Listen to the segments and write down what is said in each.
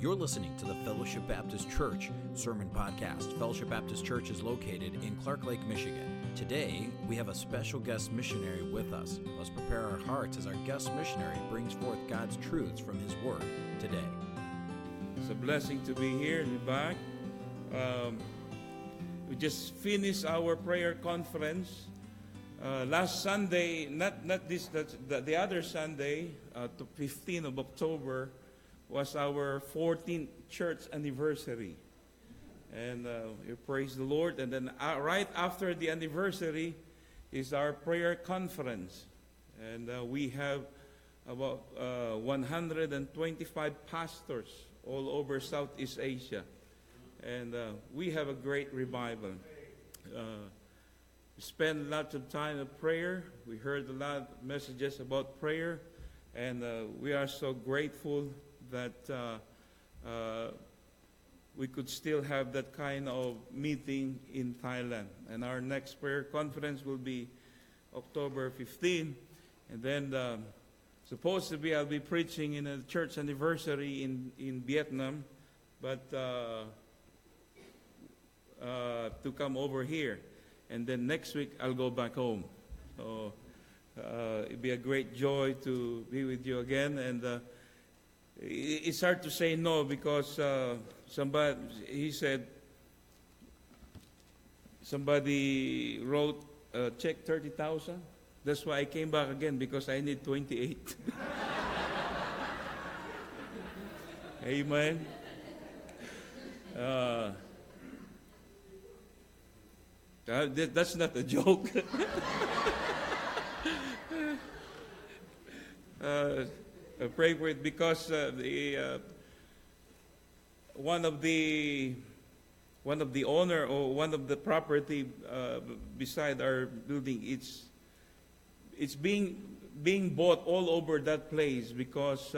You're listening to the Fellowship Baptist Church Sermon Podcast. Fellowship Baptist Church is located in Clark Lake, Michigan. Today, we have a special guest missionary with us. Let's prepare our hearts as our guest missionary brings forth God's truths from His Word today. It's a blessing to be here and be back. Um, we just finished our prayer conference uh, last Sunday, not not this, the, the other Sunday, uh, to 15th of October, was our 14th church anniversary. And uh, we praise the Lord. And then uh, right after the anniversary is our prayer conference. And uh, we have about uh, 125 pastors all over Southeast Asia. And uh, we have a great revival. Uh, we spent lots of time in prayer. We heard a lot of messages about prayer. And we are so grateful that uh, uh, we could still have that kind of meeting in Thailand. And our next prayer conference will be October 15. And then uh, supposed to be I'll be preaching in a church anniversary in, in Vietnam, but uh, uh, to come over here. And then next week I'll go back home. So uh, it'd be a great joy to be with you again. And it's hard to say no because uh, somebody he said somebody wrote a check 30,000 that's why I came back again because I need 28 amen. Uh, that, that's not a joke uh, pray for it because uh, the uh, one of the one of the owner or one of the property beside our building it's it's being being bought all over that place because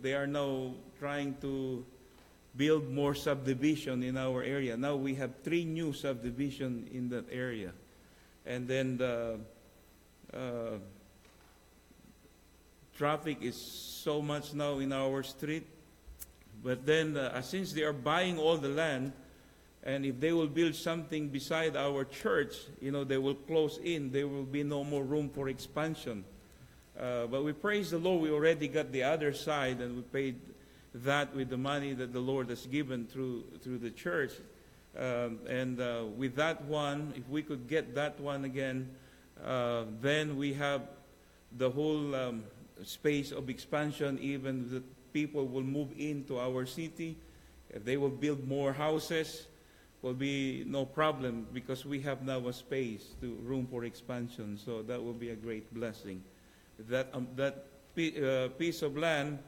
they are now trying to build more subdivision in our area. Now we have three new subdivision in that area, and then the uh, traffic is so much now in our street. But then, uh, since they are buying all the land, and if they will build something beside our church, you know, they will close in. There will be no more room for expansion. Uh, but we praise the Lord, we already got the other side, and we paid that with the money that the Lord has given through, through the church. Um, and uh, with that one, if we could get that one again, uh, then we have the whole um, space of expansion, even the people will move into our city. If they will build more houses, will be no problem because we have now a space to room for expansion. So that will be a great blessing. That um, that uh, piece of land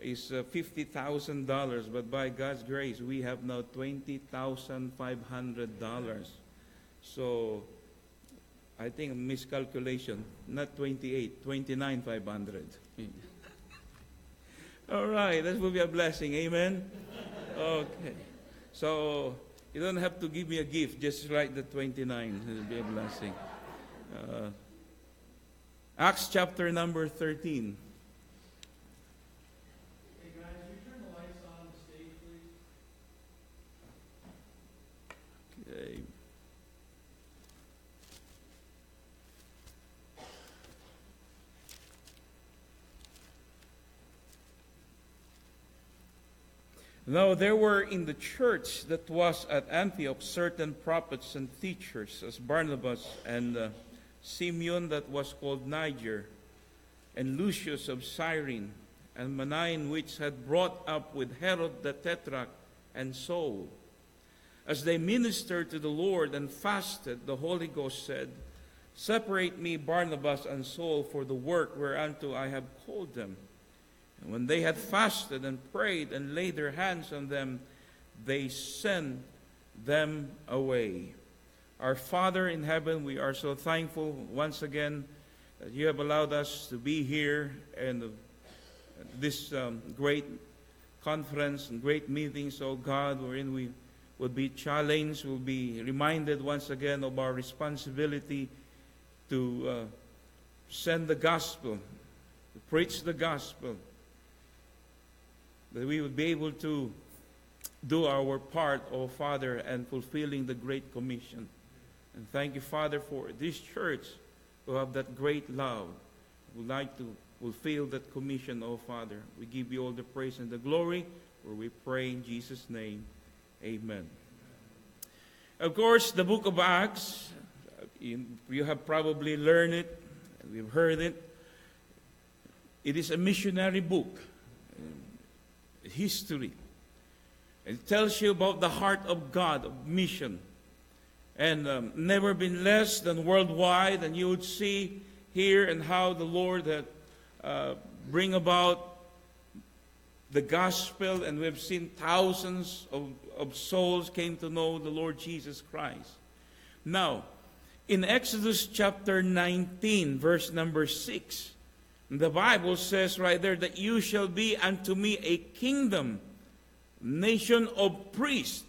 is uh, fifty thousand dollars, but by God's grace, we have now twenty thousand five hundred dollars. So I think miscalculation, not 28, 29, 500. All right, that will be a blessing. Amen? Okay. So you don't have to give me a gift, just write the 29. It will be a blessing. Uh, Acts chapter number 13. Now there were in the church that was at Antioch certain prophets and teachers, as Barnabas and uh, Simeon that was called Niger, and Lucius of Cyrene, and Manaen which had brought up with Herod the Tetrarch and Saul. As they ministered to the Lord and fasted, the Holy Ghost said, Separate me, Barnabas and Saul, for the work whereunto I have called them. And when they had fasted and prayed and laid their hands on them, they sent them away. Our Father in heaven, we are so thankful once again that you have allowed us to be here and this um, great conference and great meetings, oh God, wherein we will be challenged, will be reminded once again of our responsibility to uh, send the gospel, to preach the gospel, that we would be able to do our part, oh Father, and fulfilling the Great Commission. And thank you, Father, for this church who have that great love, would like to fulfill that commission, oh Father. We give you all the praise and the glory, for we pray in Jesus' name. Amen. Of course, the book of Acts, you have probably learned it, we've heard it. It is a missionary book, history. It tells you about the heart of God, of mission. And um, never been less than worldwide. And you would see here and how the Lord had uh, bring about the gospel. And we've seen thousands of, of souls came to know the Lord Jesus Christ. Now, in Exodus chapter 19, verse number 6, the Bible says right there that you shall be unto me a kingdom nation of priests.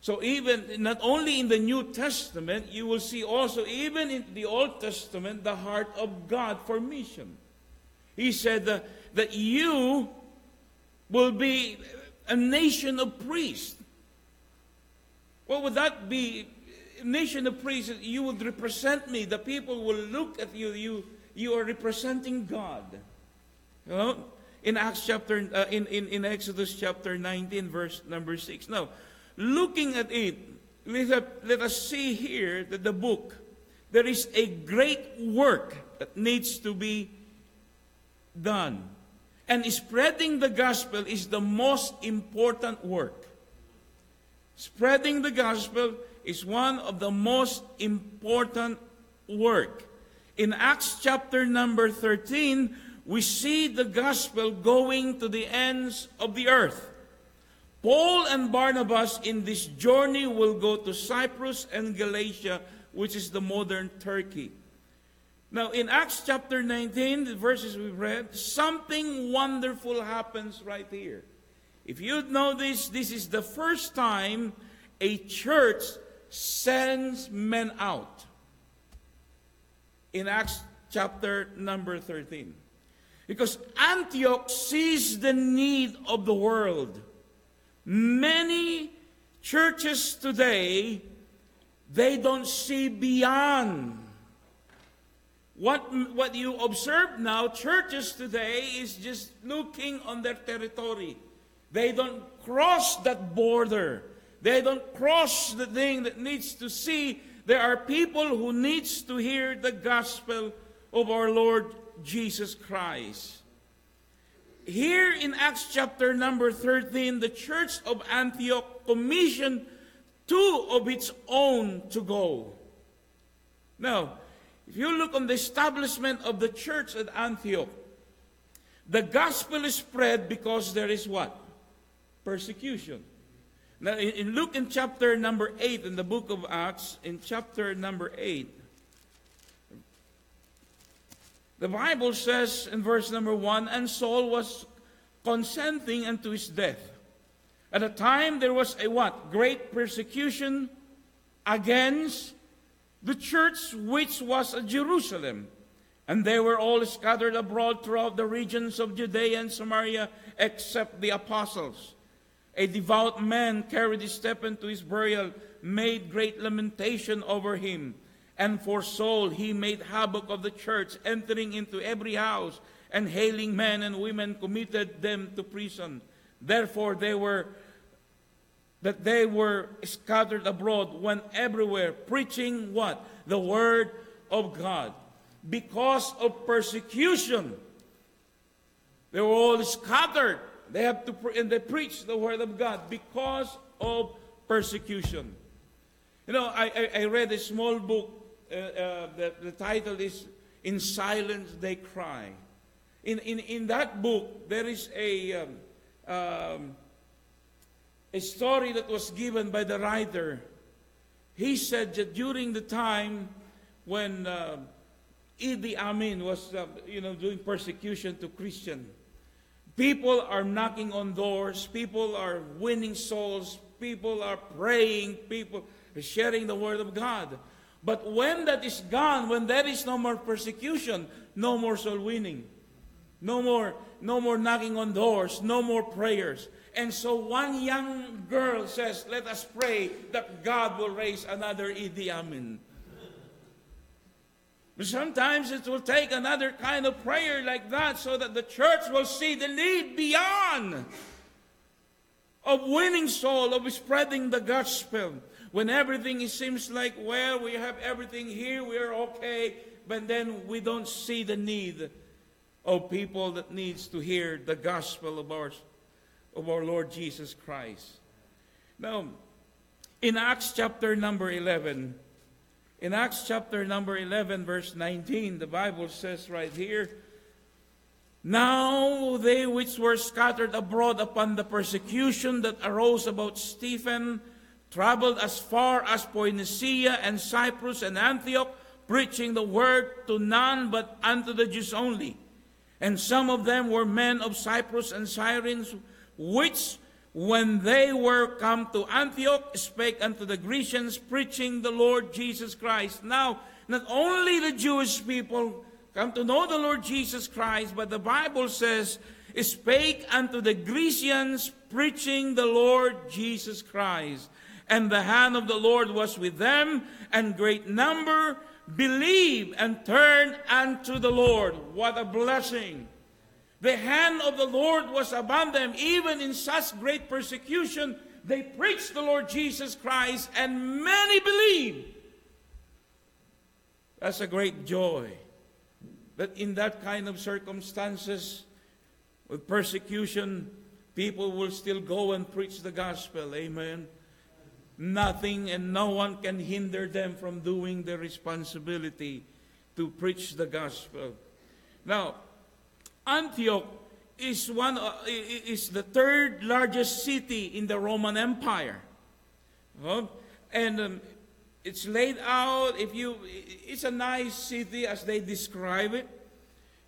So even not only in the New Testament, you will see also even in the Old Testament the heart of God for mission. He said uh, that you will be a nation of priests. What would that be? A nation of priests, you would represent me. The people will look at you. You, you are representing God. You know? in Acts chapter, uh, in, in, in Exodus chapter 19, verse number 6. Now, looking at it, let, us, let us see here that the book, there is a great work that needs to be done. And spreading the gospel is the most important work. Spreading the gospel is one of the most important work. In Acts chapter number 13, we see the gospel going to the ends of the earth. Paul and Barnabas in this journey will go to Cyprus and Galatia, which is the modern Turkey. Now, in Acts chapter 19, the verses we've read, something wonderful happens right here. If you this, this is the first time a church sends men out. In Acts chapter number 13. Because Antioch sees the need of the world. Many churches today, they don't see beyond. What, what you observe now, churches today is just looking on their territory. They don't cross that border. They don't cross the thing that needs to see. There are people who needs to hear the gospel of our Lord Jesus Christ. Here in Acts chapter number 13, the church of Antioch commissioned two of its own to go. Now, if you look on the establishment of the church at Antioch, the gospel is spread because there is what? Persecution. Now, in Luke in chapter number 8 in the book of Acts, in chapter number 8, the Bible says in verse number one, and Saul was consenting unto his death. At a time there was a what? Great persecution against the church which was at Jerusalem. And they were all scattered abroad throughout the regions of Judea and Samaria, except the apostles. A devout man carried his step into his burial, made great lamentation over him. And for Saul, he made havoc of the church, entering into every house and hailing men and women, committed them to prison. Therefore, they were that they were scattered abroad, went everywhere, preaching what? The word of God. Because of persecution, they were all scattered. They have to and they preach the word of God because of persecution. You know, I, I, I read a small book uh, uh, the, the title is In Silence They Cry. In, in, in that book, there is a, um, um, a story that was given by the writer. He said that during the time when uh, Idi Amin was, uh, you know, doing persecution to Christian, people are knocking on doors, people are winning souls, people are praying, people are sharing the word of God. But when that is gone, when there is no more persecution, no more soul winning. No more, no more knocking on doors, no more prayers. And so one young girl says, Let us pray that God will raise another Idi Amin. Sometimes it will take another kind of prayer like that so that the church will see the need beyond of winning soul, of spreading the gospel. When everything seems like, well, we have everything here, we're okay, but then we don't see the need of people that needs to hear the gospel of our, of our Lord Jesus Christ. Now, in Acts chapter number 11, in Acts chapter number 11, verse 19, the Bible says right here, Now they which were scattered abroad upon the persecution that arose about Stephen traveled as far as Phoenicia and Cyprus and Antioch, preaching the word to none but unto the Jews only. And some of them were men of Cyprus and Cyrene, which, when they were come to Antioch, spake unto the Grecians, preaching the Lord Jesus Christ. Now, not only the Jewish people come to know the Lord Jesus Christ, but the Bible says, spake unto the Grecians, preaching the Lord Jesus Christ. And the hand of the Lord was with them, and great number believe and turn unto the Lord. What a blessing. The hand of the Lord was upon them, even in such great persecution. They preached the Lord Jesus Christ, and many believed. That's a great joy. That in that kind of circumstances, with persecution, people will still go and preach the gospel. Amen. Nothing and no one can hinder them from doing the responsibility to preach the gospel. Now, Antioch is one uh, is the third largest city in the Roman Empire. And um, it's laid out if you it's a nice city as they describe it.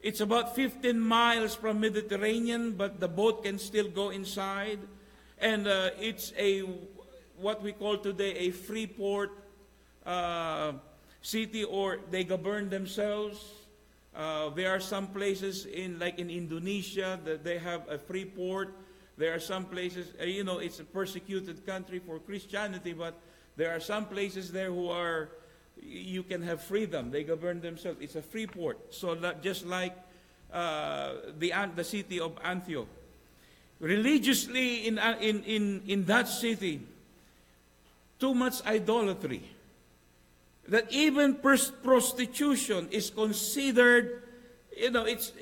It's about 15 miles from Mediterranean, but the boat can still go inside. And uh, it's a what we call today a free port uh, city, or they govern themselves. Uh, there are some places in, like in Indonesia, that they have a free port. There are some places, uh, you know, it's a persecuted country for Christianity, but there are some places there who are, you can have freedom. They govern themselves. It's a free port. So just like uh, the, the city of Antioch. Religiously, in, uh, in, in, in that city, too much idolatry. That even prostitution is considered, you know, it's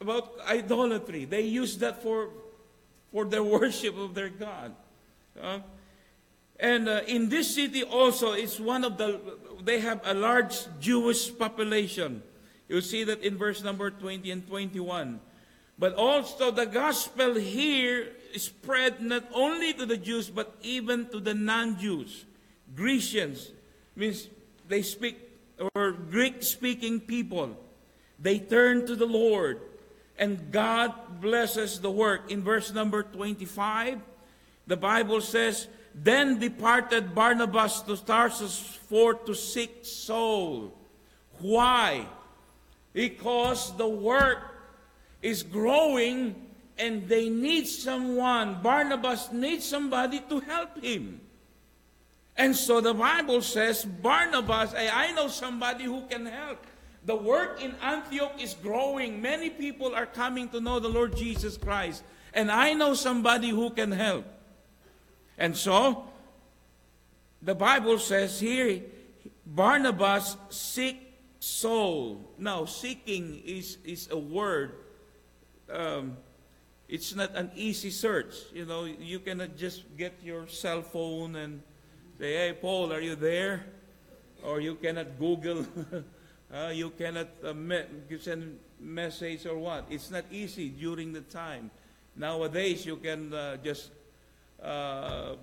about idolatry. They use that for, for their worship of their God. Uh, and uh, in this city also, it's one of the, they have a large Jewish population. You'll see that in verse number 20 and 21. But also the gospel here spread not only to the Jews, but even to the non-Jews. Grecians means they speak, or Greek-speaking people. They turn to the Lord, and God blesses the work. In verse number 25, the Bible says, Then departed Barnabas to Tarsus for to seek Saul. Why? Because the work is growing and they need someone. Barnabas needs somebody to help him. And so the Bible says, Barnabas, I, I know somebody who can help. The work in Antioch is growing. Many people are coming to know the Lord Jesus Christ. And I know somebody who can help. And so, the Bible says here, Barnabas seek soul. Now, seeking is, is a word. Um, it's not an easy search. You know, you cannot just get your cell phone and say, hey, Paul, are you there? Or you cannot Google. uh, you cannot uh, me- send message or what. It's not easy during the time. Nowadays, you can uh, just uh,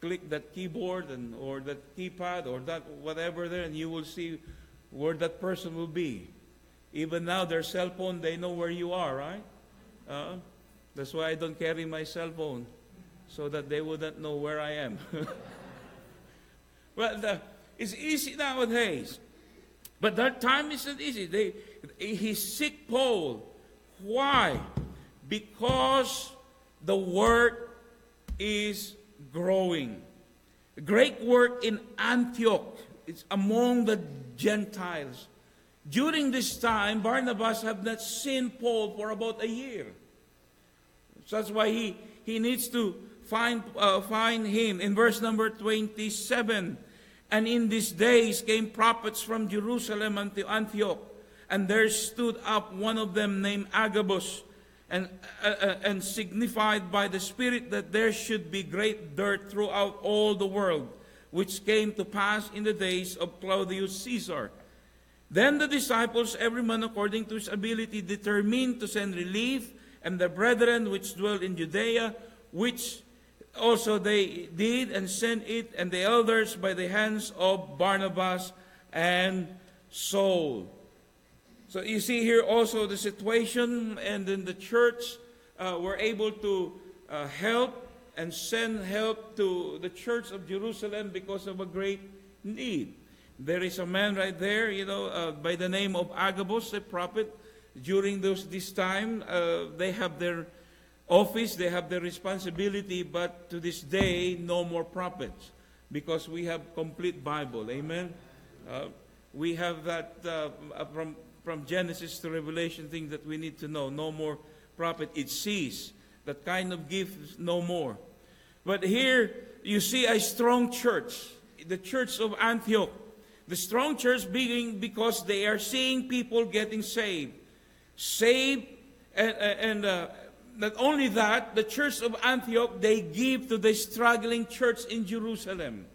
click that keyboard and or that keypad or that whatever there, and you will see where that person will be. Even now, their cell phone, they know where you are, right? Uh, that's why I don't carry my cell phone, so that they wouldn't know where I am. well, the, it's easy nowadays. But that time isn't easy. They, he seek Paul. Why? Because the work is growing. Great work in Antioch. It's among the Gentiles. During this time, Barnabas have not seen Paul for about a year. So that's why he, he needs to find, uh, find him. In verse number 27, and in these days came prophets from Jerusalem unto Antioch, and there stood up one of them named Agabus, and, uh, uh, and signified by the Spirit that there should be great dirt throughout all the world, which came to pass in the days of Claudius Caesar. Then the disciples, every man according to his ability, determined to send relief, and the brethren which dwell in Judea, which also they did and sent it, and the elders by the hands of Barnabas and Saul. So you see here also the situation, and then the church uh, were able to uh, help and send help to the church of Jerusalem because of a great need. There is a man right there, you know, uh, by the name of Agabus, a prophet. During those, this time, uh, they have their office, they have the responsibility, but to this day, no more prophets because we have complete Bible. Amen. Uh, we have that uh, from from Genesis to Revelation thing that we need to know. No more prophet. It ceased. That kind of gift, no more. But here you see a strong church, the church of Antioch. The strong church being because they are seeing people getting saved. Saved, and, and uh, not only that, the church of Antioch, they give to the struggling church in Jerusalem.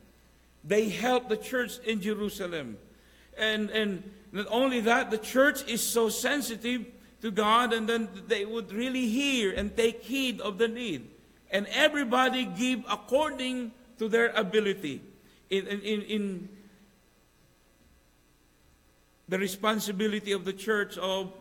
They help the church in Jerusalem. And, and not only that, the church is so sensitive to God, and then they would really hear and take heed of the need. And everybody give according to their ability in, in, in the responsibility of the church of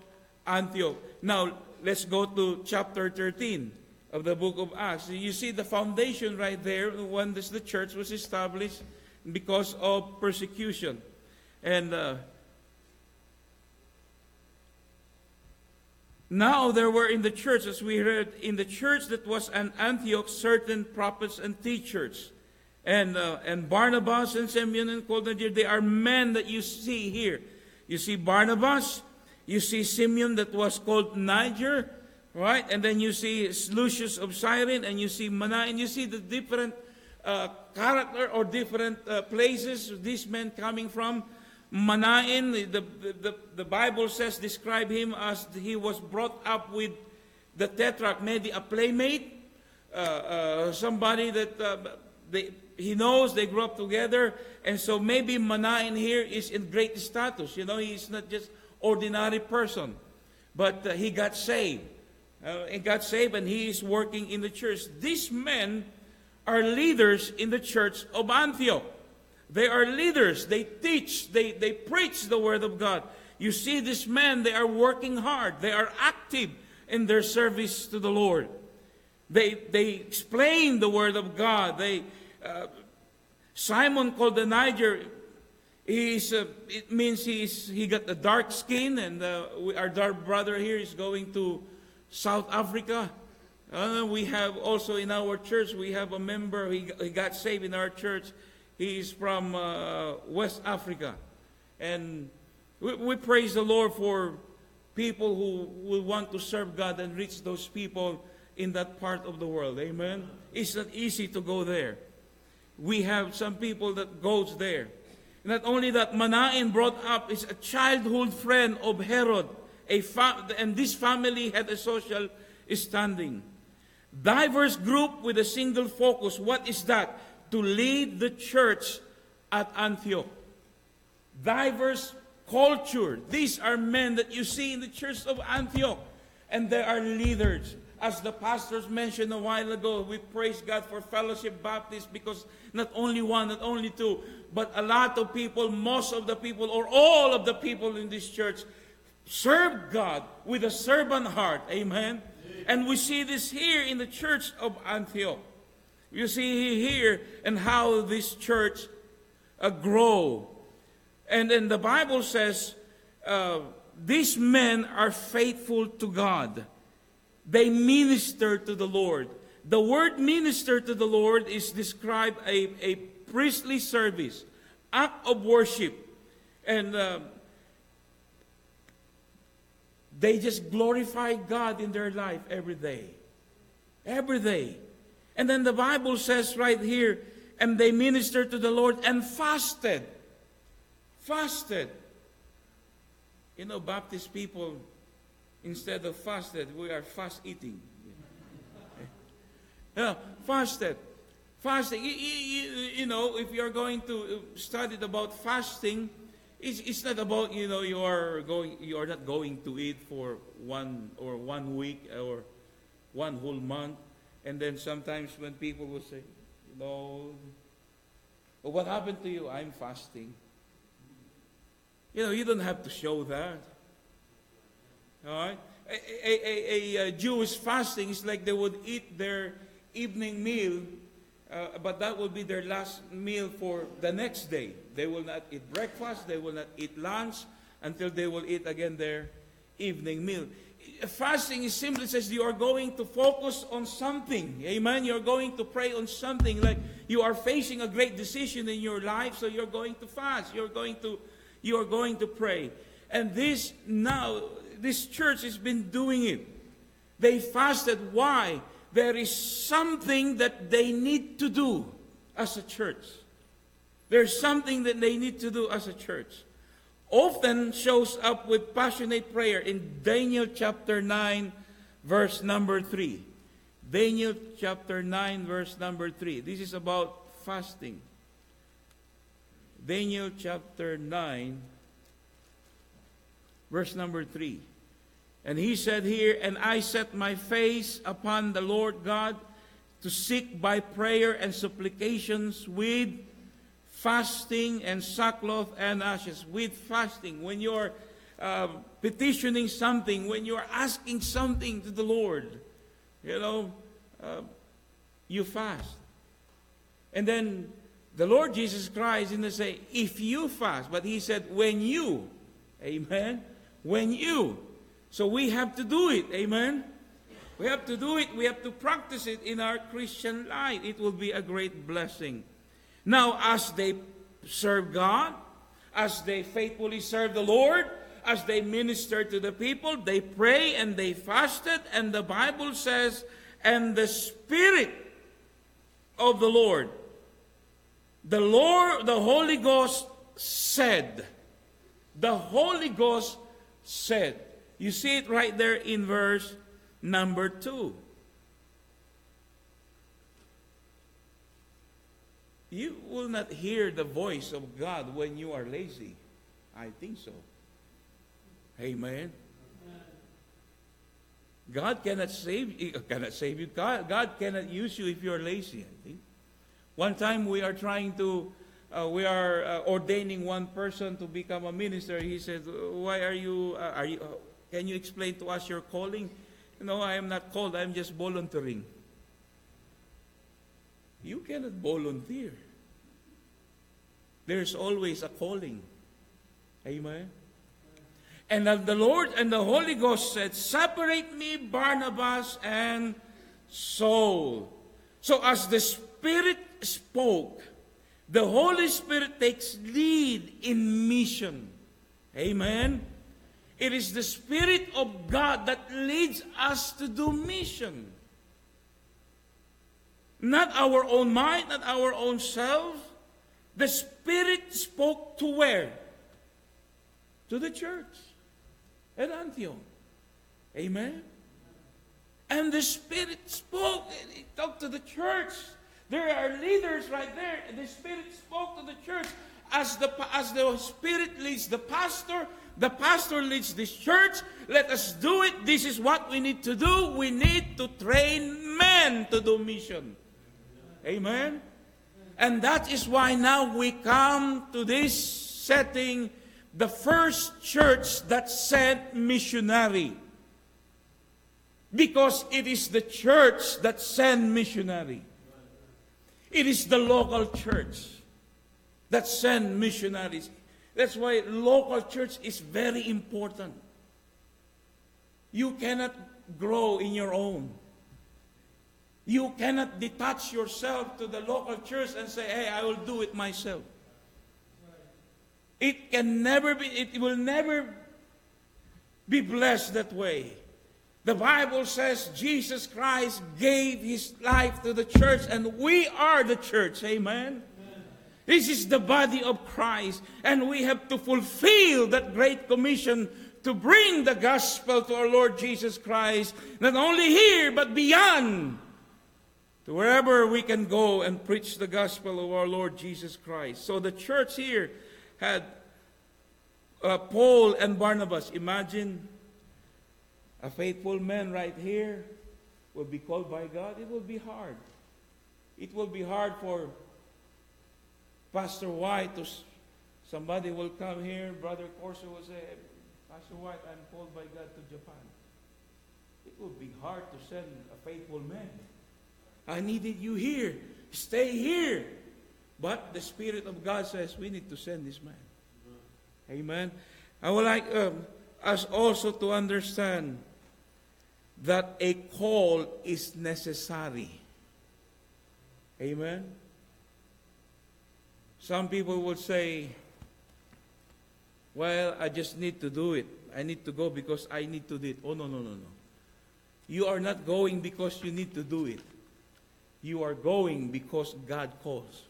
Antioch. Now, let's go to chapter 13 of the book of Acts. You see the foundation right there when this, the church was established because of persecution. And uh, Now there were in the church, as we read, in the church that was an Antioch, certain prophets and teachers. And, uh, and Barnabas and Simeon and Niger, they are men that you see here. You see Barnabas, you see Simeon that was called Niger, right? And then you see Lucius of Cyrene, and you see Manaen. You see the different uh, character or different uh, places these men coming from. Manaen, the, the, the Bible says, describe him as he was brought up with the tetrarch, maybe a playmate, uh, uh, somebody that uh, they, he knows they grew up together. And so maybe Manaen here is in great status. You know, he's not just ordinary person, but uh, he got saved. Uh, he got saved and he is working in the church. These men are leaders in the church of Antioch. They are leaders. They teach. They, they preach the Word of God. You see, these men, they are working hard. They are active in their service to the Lord. They, they explain the Word of God. They, uh, Simon called the Niger, he's, uh, it means he's, he got a dark skin, and uh, we, our dark brother here is going to South Africa. Uh, we have also in our church, we have a member, he, he got saved in our church. He's from uh, West Africa. And we, we, praise the Lord for people who will want to serve God and reach those people in that part of the world. Amen. It's not easy to go there. We have some people that goes there. Not only that, Manaen brought up is a childhood friend of Herod, a fa- and this family had a social standing. Diverse group with a single focus. What is that? to lead the church at Antioch. Diverse culture. These are men that you see in the church of Antioch. And they are leaders. As the pastors mentioned a while ago, we praise God for Fellowship Baptist because not only one, not only two, but a lot of people, most of the people, or all of the people in this church serve God with a servant heart. Amen. And we see this here in the church of Antioch. You see here and how this church uh, grow. And then the Bible says, uh, these men are faithful to God. They minister to the Lord. The word minister to the Lord is described a, a priestly service, act of worship. And uh, they just glorify God in their life every day. Every day. And then the Bible says right here, and they ministered to the Lord and fasted. Fasted. You know, Baptist people, instead of fasted, we are fast eating. yeah, fasted. Fasting. You, you, you, know, if you're going to uh, study about fasting, it's, it's not about, you know, you are going, you are not going to eat for one or one week or one whole month. And then sometimes when people will say, you know, what happened to you? I'm fasting. You know, you don't have to show that. All right? A, a, a, a Jewish fasting is like they would eat their evening meal, uh, but that would be their last meal for the next day. They will not eat breakfast, they will not eat lunch until they will eat again their evening meal. Fasting is simply says you are going to focus on something. Amen. You're going to pray on something like you are facing a great decision in your life, so you're going to fast. You're going to you are going to pray. And this now, this church has been doing it. They fasted. Why? There is something that they need to do as a church. There's something that they need to do as a church. Often shows up with passionate prayer in Daniel chapter 9, verse number 3. Daniel chapter 9, verse number 3. This is about fasting. Daniel chapter 9, verse number 3. And he said here, And I set my face upon the Lord God to seek by prayer and supplications with fasting and sackcloth and ashes. With fasting, when you're uh, petitioning something, when you're asking something to the Lord, you know, uh, you fast. And then the Lord Jesus Christ didn't say, if you fast, but He said, when you. Amen. When you. So we have to do it. Amen. We have to do it. We have to practice it in our Christian life. It will be a great blessing. Now, as they serve God, as they faithfully serve the Lord, as they minister to the people, they pray and they fasted, and the Bible says, and the Spirit of the Lord the Lord, the Holy Ghost said, the Holy Ghost said. You see it right there in verse number 2. You will not hear the voice of God when you are lazy. I think so. Amen. God cannot save you. Uh, cannot save you. God, God cannot use you if you're lazy. I think. One time we are trying to, uh, we are uh, ordaining one person to become a minister. He said, "Why are you? Uh, are you? Uh, can you explain to us your calling?" No, I am not called. I am just volunteering. You cannot volunteer. There's always a calling. Amen. And the Lord and the Holy Ghost said, Separate me, Barnabas and Saul. So as the Spirit spoke, the Holy Spirit takes lead in mission. Amen. It is the Spirit of God that leads us to do mission. Not our own mind, not our own self. The Spirit spoke to where? To the church at Antioch. Amen. And the Spirit spoke He talked to the church. There are leaders right there. The Spirit spoke to the church. As the, as the Spirit leads the pastor, the pastor leads this church. Let us do it. This is what we need to do. We need to train men to do mission. Amen. And that is why now we come to this setting, the first church that sent missionary. Because it is the church that sent missionary. It is the local church that send missionaries. That's why local church is very important. You cannot grow in your own. You cannot detach yourself to the local church and say, hey, I will do it myself. It can never be, it will never be blessed that way. The Bible says Jesus Christ gave his life to the church, and we are the church. Amen. This is the body of Christ, and we have to fulfill that great commission to bring the gospel to our Lord Jesus Christ, not only here, but beyond, to wherever we can go and preach the gospel of our Lord Jesus Christ. So the church here had uh, Paul and Barnabas. Imagine a faithful man right here will be called by God. It will be hard. It will be hard for Pastor White to somebody will come here, Brother Corso will say, Pastor White, I'm called by God to Japan. It would be hard to send a faithful man. I needed you here. Stay here. But the Spirit of God says we need to send this man. Amen. I would like um, us also to understand that a call is necessary. Amen. Some people would say, well, I just need to do it. I need to go because I need to do it. Oh, no, no, no, no. You are not going because you need to do it. You are going because God calls.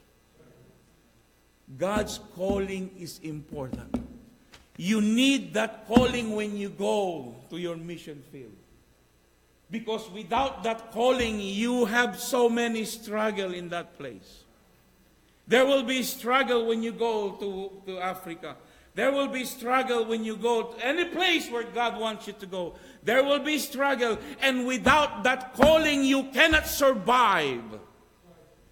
God's calling is important. You need that calling when you go to your mission field. Because without that calling, you have so many struggle in that place. There will be struggle when you go to, to Africa. There will be struggle when you go to any place where God wants you to go. There will be struggle. And without that calling, you cannot survive.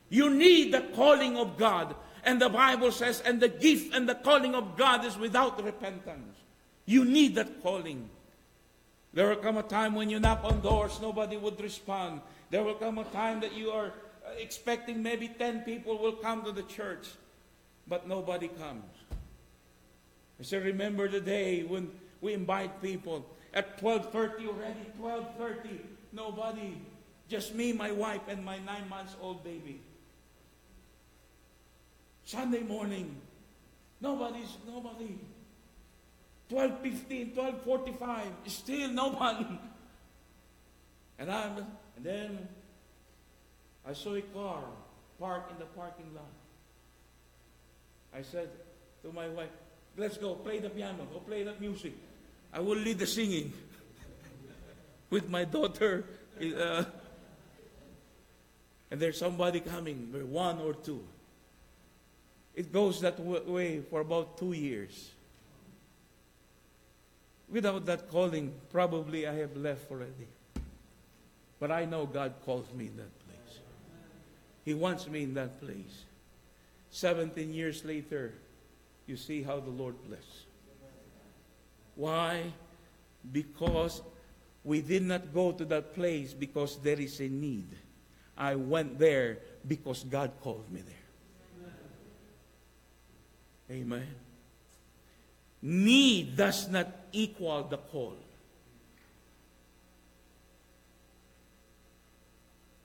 You need the calling of God. And the Bible says, and the gift and the calling of God is without repentance. You need that calling. There will come a time when you knock on doors, nobody would respond. There will come a time that you are uh, expecting maybe 10 people will come to the church, but nobody comes. I said, remember the day when we invite people at 12.30 already, 12.30, nobody, just me, my wife, and my nine months old baby. Sunday morning, nobody's, nobody. 12.15, 12.45, still no one. And, I'm, and then I saw a car parked in the parking lot. I said to my wife, let's go, play the piano, go play that music. I will lead the singing with my daughter. Uh, and there's somebody coming, one or two. It goes that way for about two years. Without that calling, probably I have left already. But I know God calls me in that place. He wants me in that place. 17 years later, you see how the Lord bless. Why? Because we did not go to that place because there is a need. I went there because God called me there. Amen. Need does not equal the call.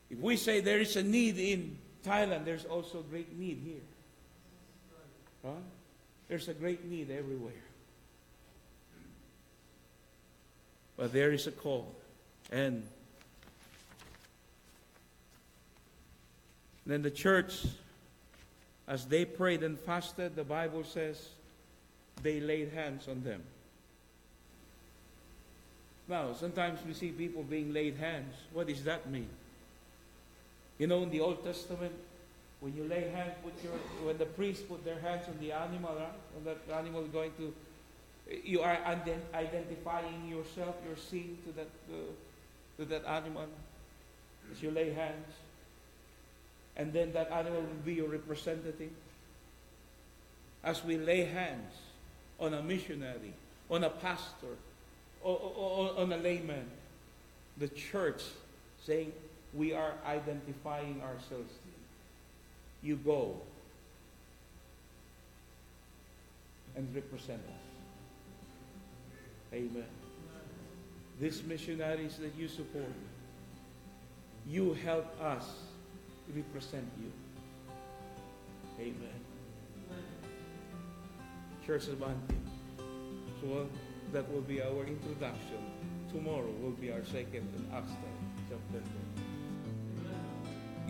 If we say there is a need in Thailand, there's also a great need here. Huh? There's a great need everywhere. But there is a call. And then the church, as they prayed and fasted, the Bible says they laid hands on them. Now, sometimes we see people being laid hands. What does that mean? You know, in the Old Testament, when you lay hands, put your, when the priests put their hands on the animal, right? when that animal going to, you are identifying yourself, your sin to that, uh, to that animal as you lay hands. And then that animal will be your representative. As we lay hands on a missionary, on a pastor, or, or, or on a layman, the church saying, we are identifying ourselves you go. and represent us. Amen. These missionaries that you support, you help us represent you. Amen. Church of Antioch. So that will be our introduction. Tomorrow will be our second and Acts chapter.